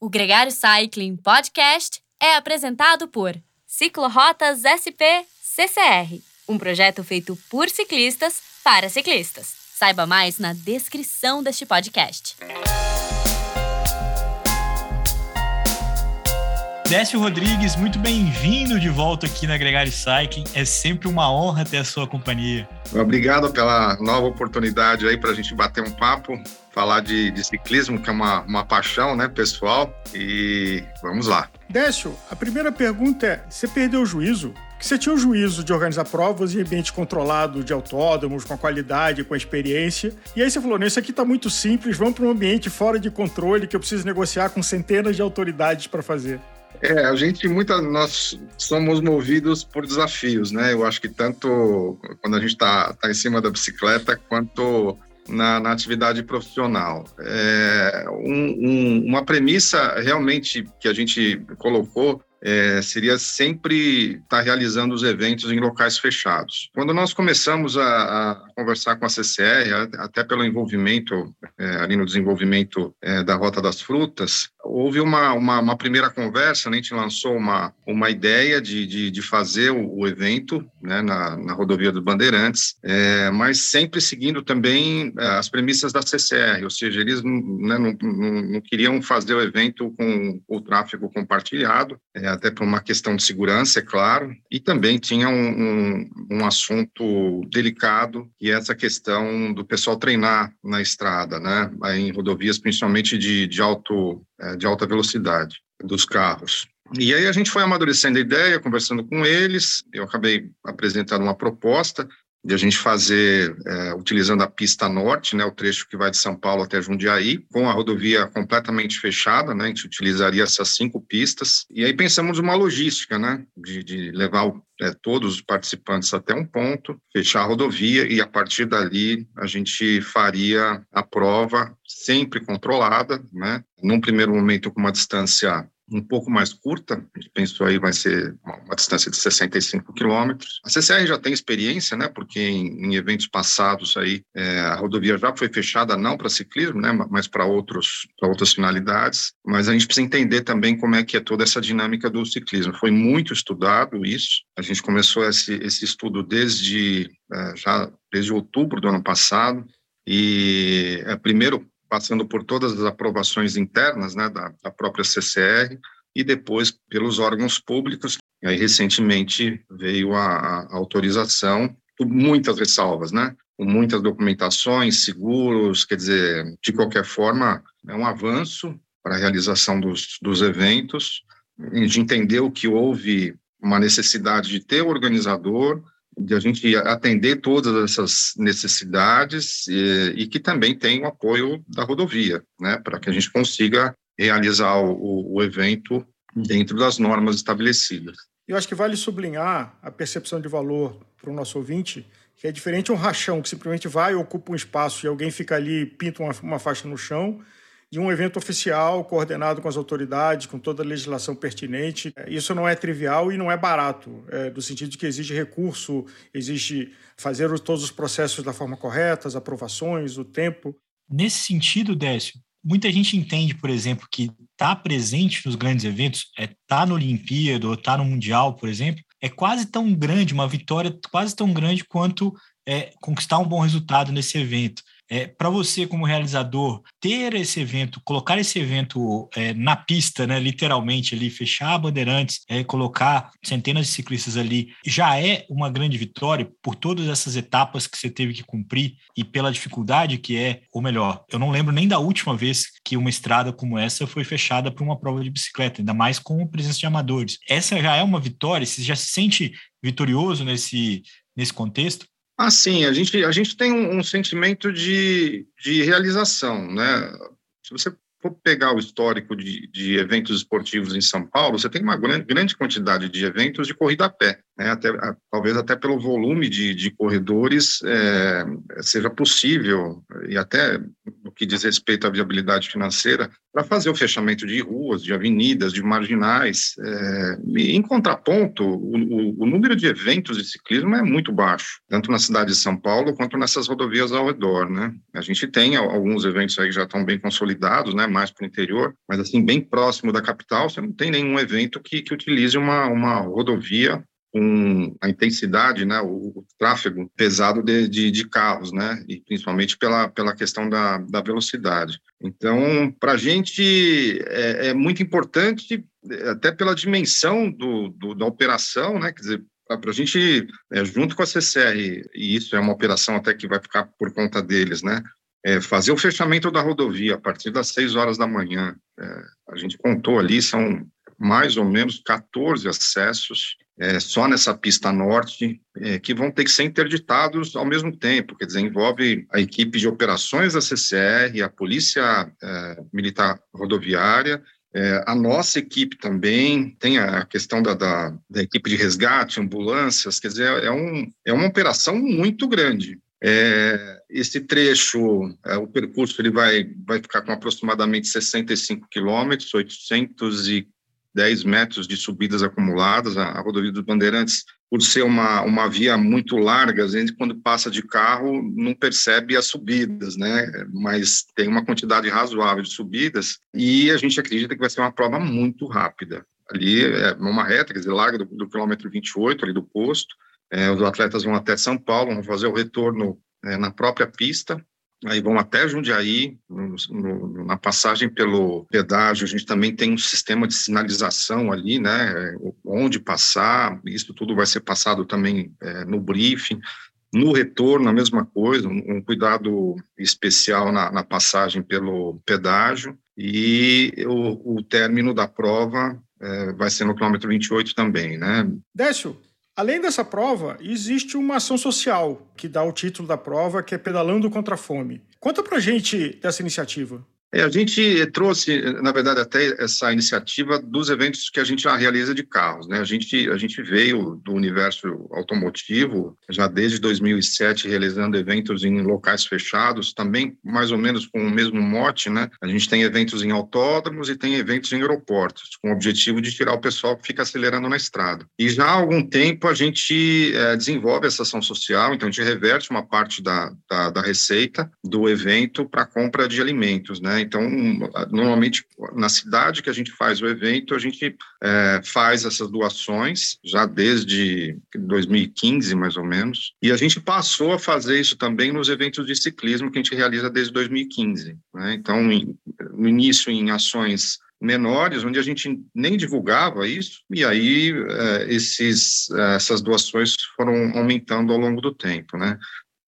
O Gregário Cycling Podcast é apresentado por Ciclorotas SP CCR, um projeto feito por ciclistas para ciclistas. Saiba mais na descrição deste podcast. Décio Rodrigues, muito bem-vindo de volta aqui na Gregário Cycling. É sempre uma honra ter a sua companhia. Obrigado pela nova oportunidade aí para a gente bater um papo falar de, de, ciclismo, que é uma, uma paixão né, pessoal, e vamos lá. Décio, a primeira pergunta é: você perdeu o juízo? Que você tinha o juízo de organizar provas em ambiente controlado de autódromos, com a qualidade, com a experiência. E aí você falou: isso aqui está muito simples, vamos para um ambiente fora de controle que eu preciso negociar com centenas de autoridades para fazer. É, a gente muita nós somos movidos por desafios, né? Eu acho que tanto quando a gente está tá em cima da bicicleta quanto na, na atividade profissional. É, um, um, uma premissa realmente que a gente colocou é, seria sempre estar tá realizando os eventos em locais fechados. Quando nós começamos a, a conversar com a CCR, até pelo envolvimento é, ali no desenvolvimento é, da Rota das Frutas, houve uma, uma, uma, primeira conversa, né? a gente lançou uma, uma ideia de, de, de fazer o, o, evento né? na, na rodovia dos Bandeirantes, é, mas sempre seguindo também é, as premissas da CCR, ou seja, eles né, não, não, não, queriam fazer o evento com o tráfego compartilhado, é, até por uma questão de segurança, é claro, e também tinha um, um, um assunto delicado, que é essa questão do pessoal treinar na estrada, né? em rodovias principalmente de, de alto de alta velocidade dos carros. E aí a gente foi amadurecendo a ideia, conversando com eles, eu acabei apresentando uma proposta de a gente fazer, é, utilizando a pista norte, né, o trecho que vai de São Paulo até Jundiaí, com a rodovia completamente fechada, né, a gente utilizaria essas cinco pistas, e aí pensamos uma logística, né, de, de levar é, todos os participantes até um ponto, fechar a rodovia, e a partir dali a gente faria a prova sempre controlada, né, num primeiro momento com uma distância um pouco mais curta, a gente pensou aí vai ser uma, distância de 65 quilômetros. A CCR já tem experiência, né, porque em, em eventos passados aí é, a rodovia já foi fechada não para ciclismo, né, mas para outros para outras finalidades. Mas a gente precisa entender também como é que é toda essa dinâmica do ciclismo. Foi muito estudado isso. A gente começou esse, esse estudo desde é, já desde outubro do ano passado e é, primeiro passando por todas as aprovações internas né, da, da própria CCR e depois pelos órgãos públicos. E aí, recentemente, veio a, a autorização, por muitas ressalvas, né? com muitas documentações, seguros, quer dizer, de qualquer forma, é um avanço para a realização dos, dos eventos. A gente entendeu que houve uma necessidade de ter o organizador, de a gente atender todas essas necessidades e, e que também tem o apoio da rodovia, né, para que a gente consiga realizar o, o evento dentro das normas estabelecidas. Eu acho que vale sublinhar a percepção de valor para o nosso ouvinte, que é diferente um rachão que simplesmente vai, ocupa um espaço e alguém fica ali, pinta uma, uma faixa no chão, de um evento oficial coordenado com as autoridades, com toda a legislação pertinente. Isso não é trivial e não é barato, é, no sentido de que exige recurso, exige fazer todos os processos da forma correta, as aprovações, o tempo. Nesse sentido, Décio, muita gente entende, por exemplo, que estar tá presente nos grandes eventos, é estar tá no Olimpíada ou estar tá no Mundial, por exemplo, é quase tão grande, uma vitória quase tão grande quanto é, conquistar um bom resultado nesse evento é, para você como realizador ter esse evento, colocar esse evento é, na pista, né, literalmente ali, fechar a Bandeirantes, é, colocar centenas de ciclistas ali, já é uma grande vitória por todas essas etapas que você teve que cumprir e pela dificuldade que é, ou melhor, eu não lembro nem da última vez que uma estrada como essa foi fechada para uma prova de bicicleta, ainda mais com presença de amadores. Essa já é uma vitória, você já se sente vitorioso nesse, nesse contexto? Ah, sim, a gente, a gente tem um, um sentimento de, de realização, né? Se você for pegar o histórico de, de eventos esportivos em São Paulo, você tem uma grande, grande quantidade de eventos de corrida a pé. Né, até, talvez até pelo volume de, de corredores, é, seja possível, e até no que diz respeito à viabilidade financeira, para fazer o fechamento de ruas, de avenidas, de marginais. É, em contraponto, o, o, o, número de eventos de ciclismo é muito baixo, tanto na cidade de São Paulo quanto nessas rodovias ao redor. Né? A gente tem alguns eventos aí que já estão bem consolidados, né, mais para o interior, mas assim, bem próximo da capital, você não tem nenhum evento que, que utilize uma, uma rodovia com a intensidade, né, o, o tráfego pesado de, de, de, carros, né, e principalmente pela, pela questão da, da velocidade. Então, para a gente é, é, muito importante, até pela dimensão do, do da operação, né, quer dizer, para a gente, é, junto com a CCR, e isso é uma operação até que vai ficar por conta deles, né, é, fazer o fechamento da rodovia a partir das 6 horas da manhã. É, a gente contou ali, são mais ou menos 14 acessos é, só nessa pista norte, é, que vão ter que ser interditados ao mesmo tempo, quer dizer, envolve a equipe de operações da CCR, a Polícia é, Militar Rodoviária, é, a nossa equipe também tem a questão da, da, da, equipe de resgate, ambulâncias, quer dizer, é, um, é uma operação muito grande. É, esse trecho, é, o percurso ele vai, vai ficar com aproximadamente 65 quilômetros, 840 10 metros de subidas acumuladas. A, a rodovia dos Bandeirantes, por ser uma, uma via muito larga, a gente, quando passa de carro, não percebe as subidas, né? Mas tem uma quantidade razoável de subidas e a gente acredita que vai ser uma prova muito rápida. Ali é uma reta, quer dizer, larga do, do quilômetro 28, ali do posto. É, os atletas vão até São Paulo, vão fazer o retorno é, na própria pista, aí vão até Jundiaí, no, no, na passagem pelo pedágio, a gente também tem um sistema de sinalização ali, né, onde passar, isso tudo vai ser passado também é, no briefing, no retorno, a mesma coisa, um, um cuidado especial na, na, passagem pelo pedágio, e o, o término da prova é, vai ser no quilômetro 28 também, né. Décio, Além dessa prova, existe uma ação social que dá o título da prova, que é Pedalando contra a Fome. Conta pra gente dessa iniciativa. É, a gente trouxe, na verdade, até essa iniciativa dos eventos que a gente já realiza de carros. Né? A, gente, a gente veio do universo automotivo já desde 2007, realizando eventos em locais fechados, também mais ou menos com o mesmo mote. Né? A gente tem eventos em autódromos e tem eventos em aeroportos, com o objetivo de tirar o pessoal que fica acelerando na estrada. E já há algum tempo a gente é, desenvolve essa ação social, então a gente reverte uma parte da, da, da receita do evento para compra de alimentos. Né? Então, normalmente, na cidade que a gente faz o evento, a gente é, faz essas doações, já desde 2015, mais ou menos, e a gente passou a fazer isso também nos eventos de ciclismo que a gente realiza desde 2015. Né? Então, no início, em ações menores, onde a gente nem divulgava isso, e aí é, esses, é, essas doações foram aumentando ao longo do tempo, né?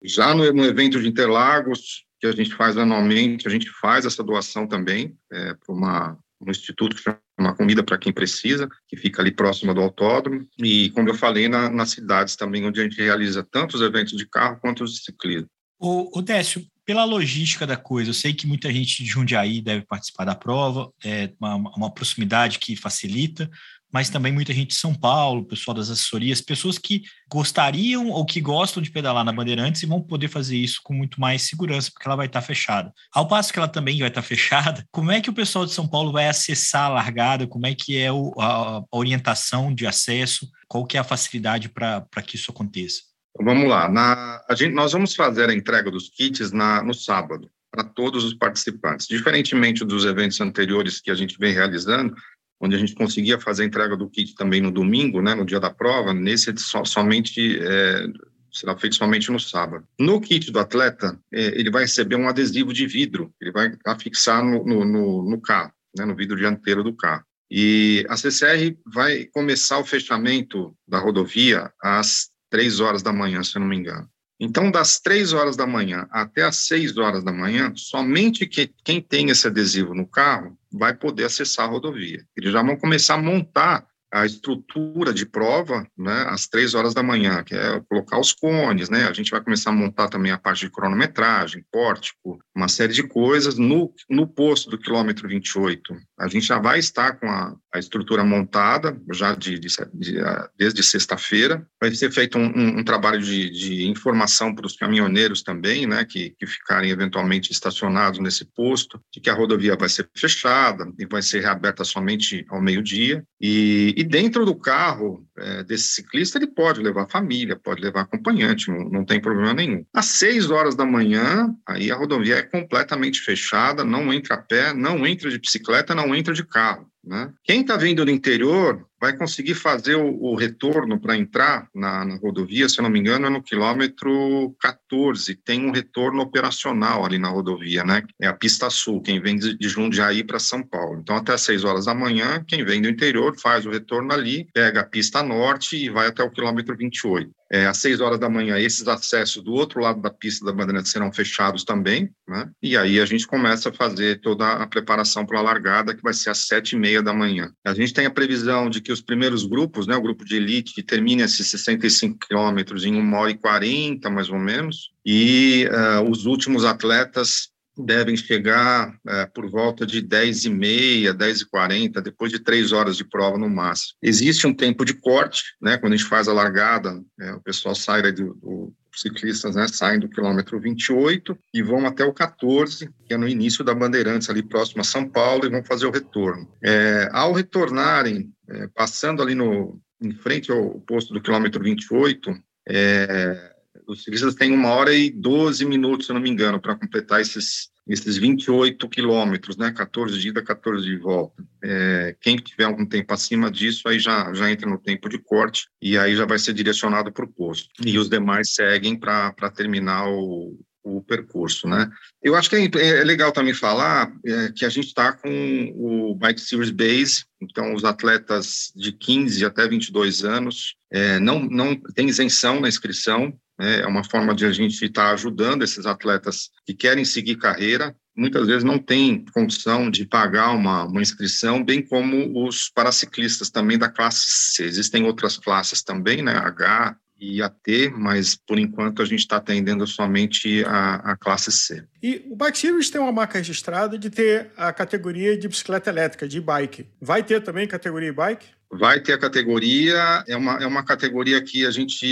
Já no, no evento de Interlagos, que a gente faz anualmente, a gente faz essa doação também é, para uma um instituto que chama Comida para Quem Precisa, que fica ali próximo do autódromo, e, como eu falei, na, nas cidades também, onde a gente realiza tanto os eventos de carro quanto os de ciclismo. O, o Décio, pela logística da coisa, eu sei que muita gente de Jundiaí deve participar da prova, é uma, uma proximidade que facilita, mas também muita gente de São Paulo, pessoal das assessorias, pessoas que gostariam ou que gostam de pedalar na Bandeirantes e vão poder fazer isso com muito mais segurança, porque ela vai estar fechada. Ao passo que ela também vai estar fechada, como é que o pessoal de São Paulo vai acessar a largada? Como é que é o, a, a, orientação de acesso? Qual que é a facilidade para que isso aconteça? Vamos lá. Na, a gente, nós vamos fazer a entrega dos kits na, no sábado para todos os participantes. Diferentemente dos eventos anteriores que a gente vem realizando, onde a gente conseguia fazer a entrega do kit também no domingo, né, no dia da prova, nesse so, somente é, será feito somente no sábado. No kit do atleta, é, ele vai receber um adesivo de vidro, ele vai afixar no, no, no, no carro, né, no vidro dianteiro do carro. E a CCR vai começar o fechamento da rodovia às três horas da manhã, se eu não me engano. Então, das três horas da manhã até as seis horas da manhã, somente que, quem tem esse adesivo no carro vai poder acessar a rodovia. Eles já vão começar a montar a estrutura de prova, né, às três horas da manhã, que é colocar os cones, né, a gente vai começar a montar também a parte de cronometragem, pórtico, uma série de coisas. No, no posto do quilômetro 28, a gente já vai estar com a, a estrutura montada, já de, de, de desde sexta-feira. Vai ser feito um, um, um trabalho de, de informação para os caminhoneiros também, né, que, que ficarem eventualmente estacionados nesse posto, de que a rodovia vai ser fechada e vai ser reaberta somente ao meio-dia. E, e, dentro do carro é, desse ciclista, ele pode levar família, pode levar acompanhante, não, não tem problema nenhum. Às seis horas da manhã, aí a rodovia é completamente fechada, não entra a pé, não entra de bicicleta, não entra de carro. Né? Quem está vindo do interior vai conseguir fazer o, o retorno para entrar na, na, rodovia, se eu não me engano, é no quilômetro 14. Tem um retorno operacional ali na rodovia, né? É a pista sul, quem vem de, de Jundiaí para São Paulo. Então, até 6 horas da manhã, quem vem do interior faz o retorno ali, pega a pista norte e vai até o quilômetro 28. É, às 6 horas da manhã, esses acessos do outro lado da pista da Bandeirante serão fechados também, né? E aí a gente começa a fazer toda a preparação para a largada, que vai ser às 7 e meia da manhã. A gente tem a previsão de que os primeiros grupos, né, o grupo de elite, termine esses 65 quilômetros em 1 hora e 40, mais ou menos, e uh, os últimos atletas devem chegar é, por volta de 10 e meia, 10 e 40, depois de três horas de prova no máximo. Existe um tempo de corte, né? Quando a gente faz a largada, é, o pessoal sai do, do ciclistas né, saem do quilômetro 28 e vão até o 14, que é no início da Bandeirantes, ali próximo a São Paulo, e vão fazer o retorno. É, ao retornarem, é, passando ali no, em frente ao posto do quilômetro 28, é, os ciclistas têm uma hora e 12 minutos, se não me engano, para completar esses, esses 28 quilômetros, né? 14 de ida, 14 de volta. É, quem tiver algum tempo acima disso, aí já, já entra no tempo de corte e aí já vai ser direcionado para o posto. E os demais seguem para terminar o, o percurso, né? Eu acho que é, é legal também falar é, que a gente está com o Bike Series Base, então os atletas de 15 até 22 anos é, não, não tem isenção na inscrição, né? É uma forma de a gente estar tá ajudando esses atletas que querem seguir carreira, muitas vezes não tem condição de pagar uma, uma inscrição, bem como os paraciclistas também da classe C. Existem outras classes também, né? H, e AT, mas por enquanto a gente está atendendo somente a, a, classe C. E o Bike Series tem uma marca registrada de ter a categoria de bicicleta elétrica, de bike. Vai ter também categoria bike? Vai ter a categoria, é uma, é uma categoria que a gente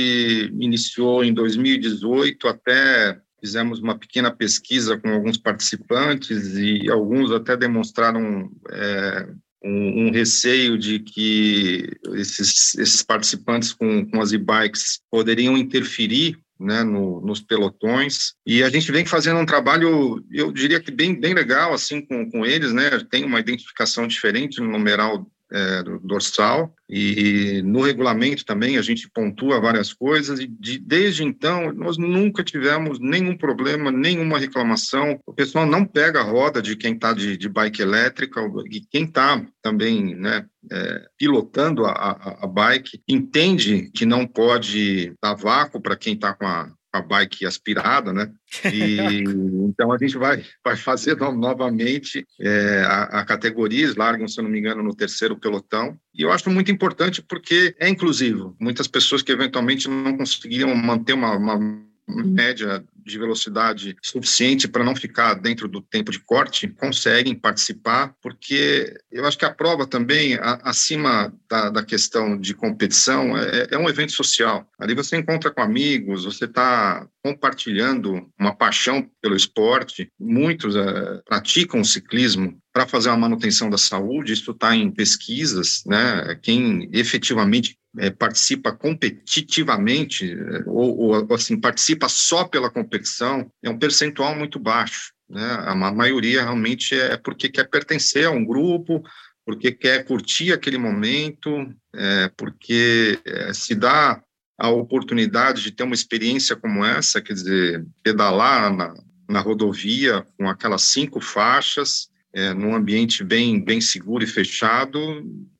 iniciou em 2018, até fizemos uma pequena pesquisa com alguns participantes e alguns até demonstraram é, um, um, receio de que esses, esses participantes com, com as e-bikes poderiam interferir né, no, nos pelotões. E a gente vem fazendo um trabalho, eu diria que bem, bem legal, assim, com, com eles, né? Tem uma identificação diferente no numeral é, dorsal. E no regulamento também a gente pontua várias coisas. E de, desde então nós nunca tivemos nenhum problema, nenhuma reclamação. O pessoal não pega a roda de quem está de, de, bike elétrica e quem está também, né, é, pilotando a, a, a, bike. Entende que não pode dar vácuo para quem está com a, a bike aspirada, né? E, então a gente vai, vai fazer novamente é, a, a categoria, eles largam, se eu não me engano, no terceiro pelotão. E eu acho muito importante porque é inclusivo. Muitas pessoas que eventualmente não conseguiam manter uma, uma média de velocidade suficiente para não ficar dentro do tempo de corte, conseguem participar, porque eu acho que a prova também, a, acima da, da, questão de competição, é, é, um evento social. Ali você encontra com amigos, você está compartilhando uma paixão pelo esporte. Muitos é, praticam o ciclismo para fazer uma manutenção da saúde, isso está em pesquisas, né? Quem efetivamente é, participa competitivamente é, ou, ou, assim participa só pela competição é um percentual muito baixo. Né? A maioria realmente é porque quer pertencer a um grupo, porque quer curtir aquele momento, é, porque é, se dá a oportunidade de ter uma experiência como essa, quer dizer, pedalar na, na rodovia com aquelas cinco faixas, é, num ambiente bem, bem seguro e fechado,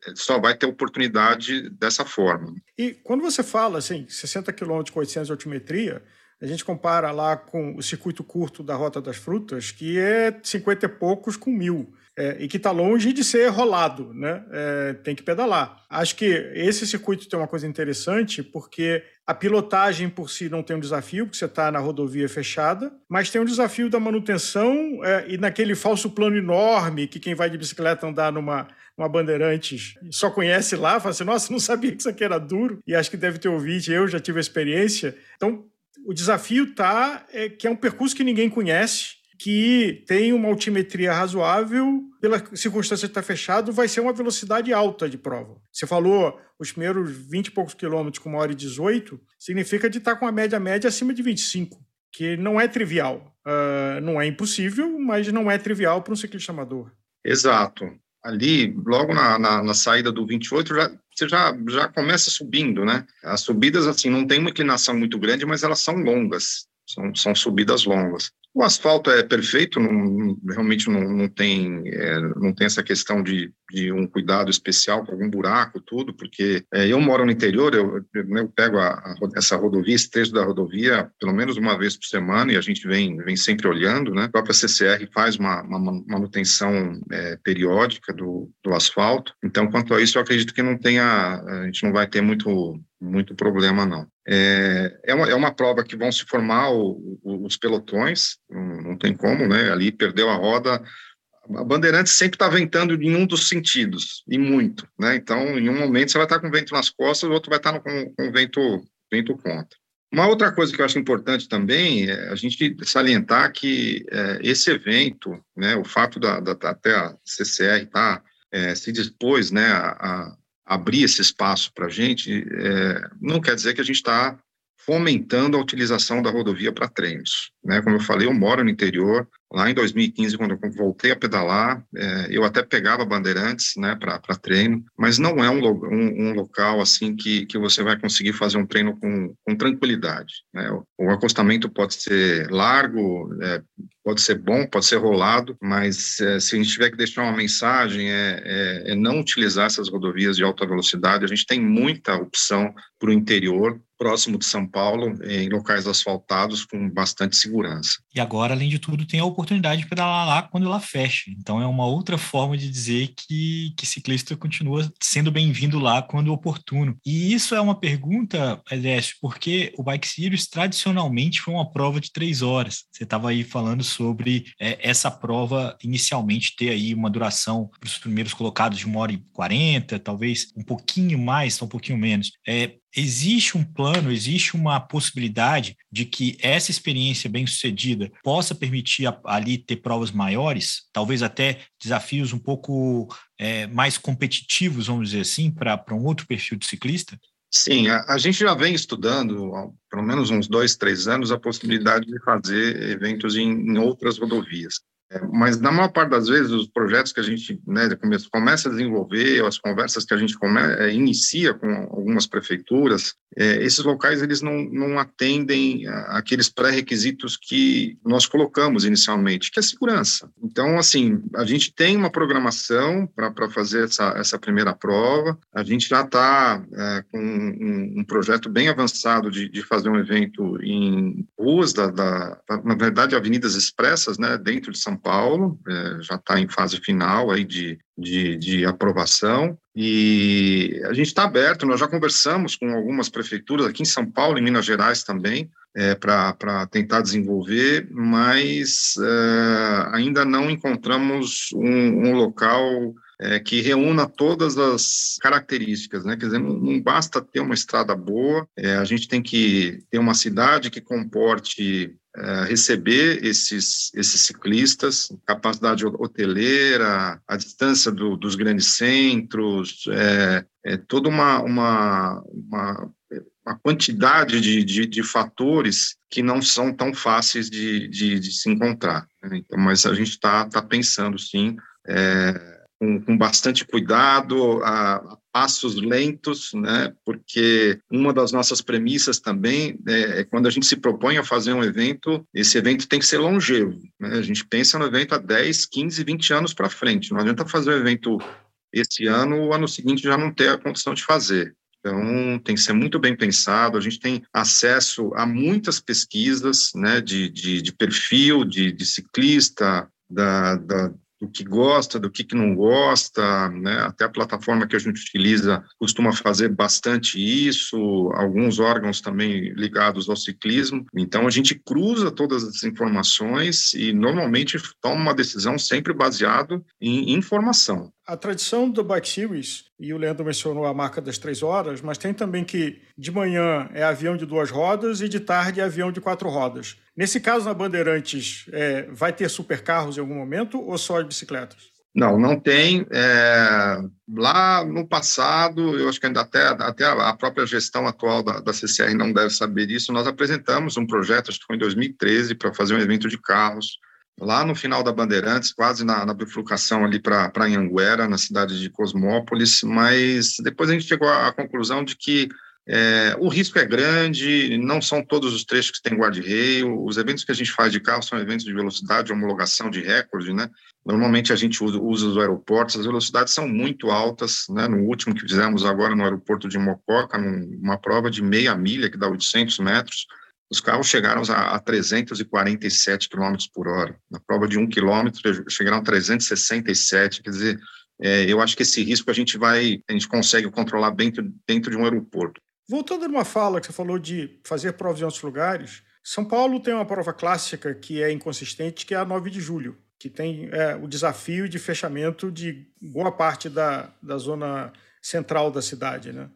é, só vai ter oportunidade dessa forma. E quando você fala assim, 60 km com 800 de altimetria, A gente compara lá com o circuito curto da Rota das Frutas, que é 50 e poucos com mil é, e que está longe de ser rolado, né? É, tem que pedalar. Acho que esse circuito tem uma coisa interessante, porque a pilotagem por si não tem um desafio, porque você está na rodovia fechada, mas tem um desafio da manutenção é, e naquele falso plano enorme que quem vai de bicicleta andar numa, uma Bandeirantes só conhece lá, fala assim, nossa, não sabia que isso aqui era duro, e acho que deve ter ouvido, eu já tive a experiência. Então, o desafio tá é que é um percurso que ninguém conhece, que tem uma altimetria razoável, pela circunstância de estar fechado, vai ser uma velocidade alta de prova. Você falou os primeiros 20 e poucos quilômetros com uma hora e 18, significa de estar com a média média acima de 25, que não é trivial. Uh, não é impossível, mas não é trivial para um ciclista amador. Exato. Ali, logo na, na, na saída do 28, já, você já, já começa subindo, né? As subidas, assim, não tem uma inclinação muito grande, mas elas são longas. São, são subidas longas. O asfalto é perfeito, não, realmente não, não, tem, é, não tem essa questão de, de, um cuidado especial com algum buraco, tudo, porque é, eu moro no interior, eu, eu pego a, a, essa rodovia, esse trecho da rodovia, pelo menos uma vez por semana, e a gente vem, vem sempre olhando, né? A própria CCR faz uma, uma manutenção é, periódica do, do asfalto, então, quanto a isso, eu acredito que não tenha, a gente não vai ter muito, muito problema, não. É, é, uma, é uma prova que vão se formar o, o, os pelotões, não, tem como, né? Ali perdeu a roda. A Bandeirante sempre está ventando em um dos sentidos, e muito, né? Então, em um momento você vai estar tá com vento nas costas, o outro vai estar tá com, com vento, vento contra. Uma outra coisa que eu acho importante também é a gente salientar que é, esse evento, né, o fato da, da até a CCR tá, é, se dispôs né, a, abrir esse espaço para a gente, é, não quer dizer que a gente está fomentando a utilização da rodovia para treinos. Né? Como eu falei, eu moro no interior. Lá em 2015, quando eu voltei a pedalar, é, eu até pegava bandeirantes né, para treino, mas não é um, um, um, local assim que, que você vai conseguir fazer um treino com, com tranquilidade. Né? O, o, acostamento pode ser largo, é, pode ser bom, pode ser rolado, mas é, se a gente tiver que deixar uma mensagem, é, é, é não utilizar essas rodovias de alta velocidade. A gente tem muita opção para o interior, próximo de São Paulo, em locais asfaltados com bastante segurança. E agora, além de tudo, tem a oportunidade de pedalar lá quando ela fecha. Então, é uma outra forma de dizer que, que ciclista continua sendo bem-vindo lá quando oportuno. E isso é uma pergunta, Edécio, porque o Bike Series tradicionalmente foi uma prova de três horas. Você estava aí falando sobre é, essa prova inicialmente ter aí uma duração para os primeiros colocados de uma hora e quarenta, talvez um pouquinho mais, um pouquinho menos. É, existe um plano, existe uma possibilidade de que essa experiência bem sucedida possa permitir ali ter provas maiores, talvez até desafios um pouco é, mais competitivos, vamos dizer assim, para um outro perfil de ciclista? Sim, a, a, gente já vem estudando, há pelo menos uns dois, três anos, a possibilidade de fazer eventos em, em outras rodovias. Mas na maior parte das vezes, os projetos que a gente né, começa a desenvolver, as conversas que a gente come, é, inicia com algumas prefeituras, é, esses locais eles não, não atendem aqueles pré-requisitos que nós colocamos inicialmente, que é segurança. Então, assim, a gente tem uma programação para fazer essa, essa primeira prova, a gente já está é, com um, um, projeto bem avançado de, de fazer um evento em ruas, da, da, na verdade, avenidas expressas, né, dentro de São Paulo, é, já está em fase final aí de, de, de aprovação, e a gente está aberto, nós já conversamos com algumas prefeituras aqui em São Paulo, em Minas Gerais também, é, para tentar desenvolver, mas é, ainda não encontramos um, um local é, que reúna todas as características, né? Quer dizer, não, não basta ter uma estrada boa, é, a gente tem que ter uma cidade que comporte é, receber esses, esses ciclistas, capacidade hoteleira, a distância do, dos grandes centros, é, é toda uma, uma, uma, uma quantidade de, de, de, fatores que não são tão fáceis de, de, de se encontrar. Né? Então, mas a gente está tá pensando, sim, é, com, com bastante cuidado, a, a, passos lentos, né? Porque uma das nossas premissas também é, é, quando a gente se propõe a fazer um evento, esse evento tem que ser longevo. Né? A gente pensa no evento há 10, 15, 20 anos para frente. Não adianta fazer um evento esse ano, o ano seguinte já não ter a condição de fazer. Então, tem que ser muito bem pensado. A gente tem acesso a muitas pesquisas né, de, de, de perfil de, de ciclista, da, da, do que gosta, do que, que não gosta, né? Até a plataforma que a gente utiliza costuma fazer bastante isso, alguns órgãos também ligados ao ciclismo. Então a gente cruza todas as informações e normalmente toma uma decisão sempre baseado em informação. A tradição do Bike Series, e o Leandro mencionou a marca das três horas, mas tem também que de manhã é avião de duas rodas e de tarde é avião de quatro rodas. Nesse caso, na Bandeirantes, é, vai ter supercarros em algum momento ou só as bicicletas? Não, não tem. É, lá no passado, eu acho que ainda até, até a própria gestão atual da, da CCR não deve saber disso, nós apresentamos um projeto, acho que foi em 2013, para fazer um evento de carros lá no final da Bandeirantes, quase na, na bifurcação ali para Anhanguera, na cidade de Cosmópolis, mas depois a gente chegou à, conclusão de que é, o risco é grande, não são todos os trechos que tem guarda-reio, os eventos que a gente faz de carro são eventos de velocidade, homologação de recorde, né? Normalmente a gente usa, usa os aeroportos, as velocidades são muito altas, né? No último que fizemos agora no aeroporto de Mococa, numa prova de meia milha, que dá 800 metros, os carros chegaram a, a 347 km por hora. Na prova de um quilômetro, chegaram a 367. Quer dizer, é, eu acho que esse risco a gente vai, a gente consegue controlar dentro, dentro de um aeroporto. Voltando a uma fala que você falou de fazer provas em outros lugares, São Paulo tem uma prova clássica que é inconsistente, que é a 9 de julho, que tem é, o desafio de fechamento de boa parte da, da zona central da cidade, né?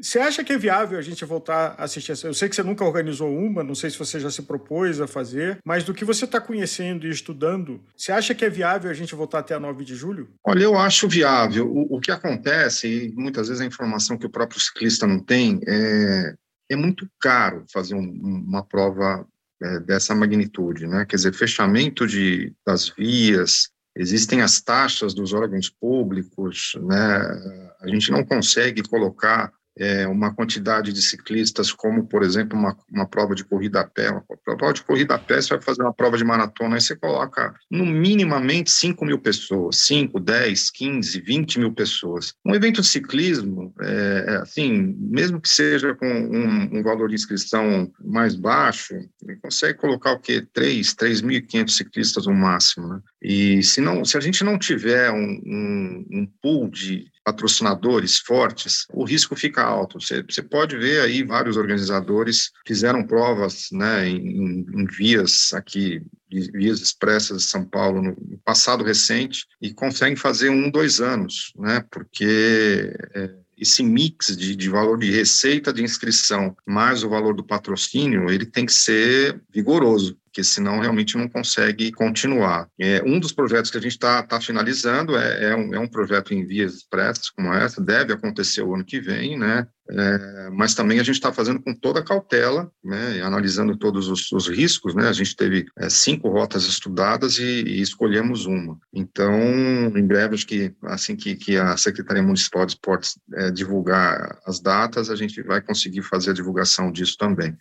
Você acha que é viável a gente voltar a assistir essa? Eu sei que você nunca organizou uma, não sei se você já se propôs a fazer, mas do que você está conhecendo e estudando, você acha que é viável a gente voltar até a 9 de julho? Olha, eu acho viável. O, o que acontece, e muitas vezes a informação que o próprio ciclista não tem, é, é muito caro fazer um, uma prova é, dessa magnitude, né? Quer dizer, fechamento de, das vias, existem as taxas dos órgãos públicos, né? A gente não consegue colocar é, uma quantidade de ciclistas, como, por exemplo, uma, uma prova de corrida a pé. Uma prova de corrida a pé, você vai fazer uma prova de maratona, aí você coloca, no minimamente, 5 mil pessoas, 5, 10, 15, 20 mil pessoas. Um evento de ciclismo, é, é, assim, mesmo que seja com um, um valor de inscrição mais baixo, ele consegue colocar o quê? 3, 3.500 ciclistas no máximo, né? E se, não, se a gente não tiver um, um, um pool de patrocinadores fortes, o risco fica alto. Você, você pode ver aí vários organizadores fizeram provas né, em, em vias aqui vias expressas de São Paulo no passado recente e conseguem fazer um, dois anos, né? Porque é, esse mix de, de, valor de receita de inscrição mais o valor do patrocínio, ele tem que ser vigoroso porque senão realmente não consegue continuar. É, um dos projetos que a gente está tá finalizando é, é, um, é um projeto em vias expressas como essa, deve acontecer o ano que vem, né? É, mas também a gente está fazendo com toda cautela, né, analisando todos os, os, riscos. Né, a gente teve é, cinco rotas estudadas e, e, escolhemos uma. Então, em breve, acho que assim que, que a Secretaria Municipal de Esportes é, divulgar as datas, a gente vai conseguir fazer a divulgação disso também.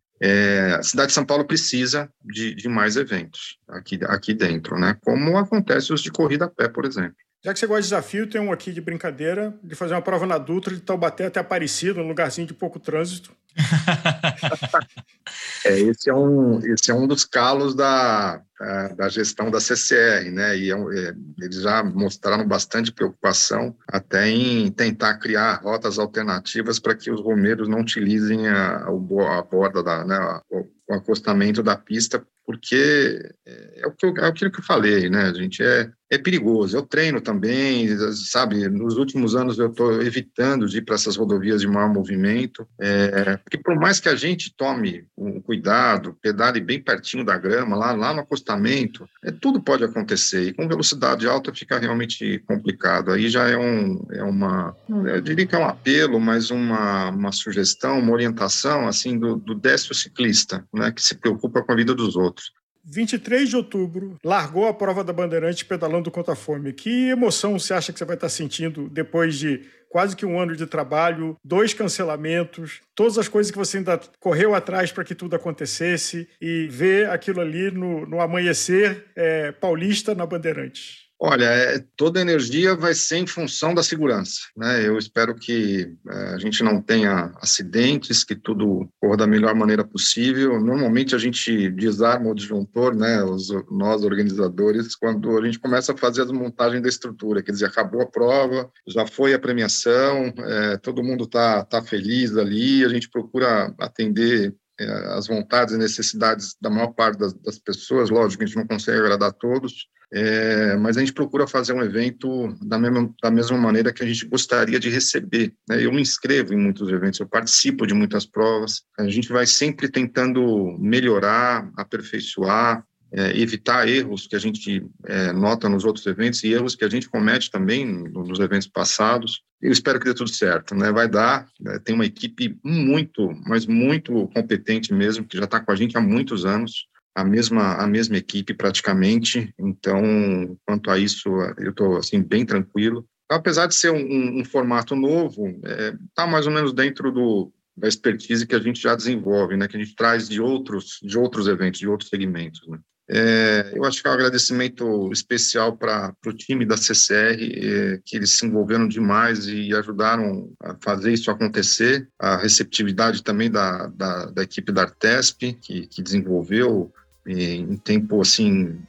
A cidade de São Paulo precisa de, de mais eventos aqui, aqui dentro, né, como acontece os de corrida a pé, por exemplo. Já que você gosta de desafio, tem um aqui de brincadeira, de fazer uma prova na Dutra de Taubaté até Aparecido, um lugarzinho de pouco trânsito. é, esse, é um, esse é um dos calos da, da, da gestão da CCR, né? E é, é, eles já mostraram bastante preocupação até em tentar criar rotas alternativas para que os romeiros não utilizem a, a borda da, né, o, o acostamento da pista porque é, é, o que eu, é aquilo que eu falei, né? A gente é, é perigoso. Eu treino também, sabe? Nos últimos anos eu estou evitando de ir para essas rodovias de maior movimento, é, porque por mais que a gente tome um cuidado, pedale bem pertinho da grama, lá, lá no acostamento, é, tudo pode acontecer. E com velocidade alta fica realmente complicado. Aí já é, um, é uma, eu diria que é um apelo, mas uma, uma sugestão, uma orientação assim do, do décio ciclista, né? Que se preocupa com a vida dos outros. 23 de outubro, largou a prova da Bandeirante pedalando contra a fome. Que emoção você acha que você vai estar sentindo depois de quase que um ano de trabalho, dois cancelamentos, todas as coisas que você ainda correu atrás para que tudo acontecesse e ver aquilo ali no, no amanhecer é, paulista na Bandeirantes? Olha, é, toda energia vai ser em função da segurança. Né? Eu espero que é, a gente não tenha acidentes, que tudo corra da melhor maneira possível. Normalmente a gente desarma o disjuntor, né? Os, nós organizadores, quando a gente começa a fazer as montagens da estrutura, quer dizer, acabou a prova, já foi a premiação, é, todo mundo está tá feliz ali, a gente procura atender é, as vontades e necessidades da maior parte das, das pessoas. Lógico, a gente não consegue agradar todos, é, mas a gente procura fazer um evento da mesma, da mesma maneira que a gente gostaria de receber. Né? Eu me inscrevo em muitos eventos, eu participo de muitas provas, a gente vai sempre tentando melhorar, aperfeiçoar, é, evitar erros que a gente é, nota nos outros eventos e erros que a gente comete também nos eventos passados. Eu espero que dê tudo certo, né? Vai dar. Né? Tem uma equipe muito, mas muito competente mesmo, que já está com a gente há muitos anos a mesma a mesma equipe praticamente. Então, quanto a isso, eu estou assim bem tranquilo. Apesar de ser um, um formato novo, está é, tá mais ou menos dentro do, da expertise que a gente já desenvolve, né? Que a gente traz de outros de outros eventos, de outros segmentos. Né? É, eu acho que é um agradecimento especial para o time da CCR, é, que eles se envolveram demais e ajudaram a fazer isso acontecer. A receptividade também da, da, da equipe da Artesp, que, que desenvolveu em tempo assim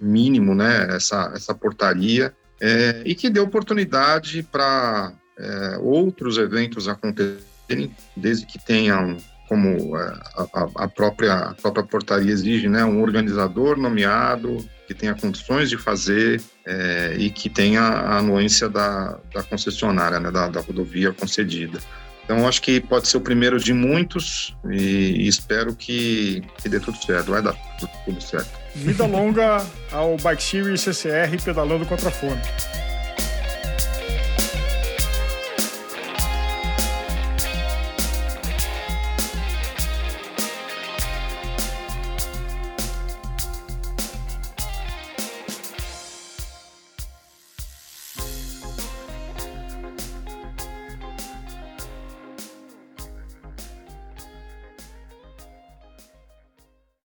mínimo, né, essa, essa portaria, é, e que deu oportunidade para é, outros eventos acontecerem, desde que tenham, como é, a, a, própria, a própria portaria exige, né, um organizador nomeado, que tenha condições de fazer é, e que tenha a anuência da, da concessionária, né, da, da rodovia concedida. Então, acho que pode ser o primeiro de muitos e, espero que, que, dê tudo certo. Vai dar tudo, tudo certo. Vida longa ao Bike Series CCR pedalando contra a fome.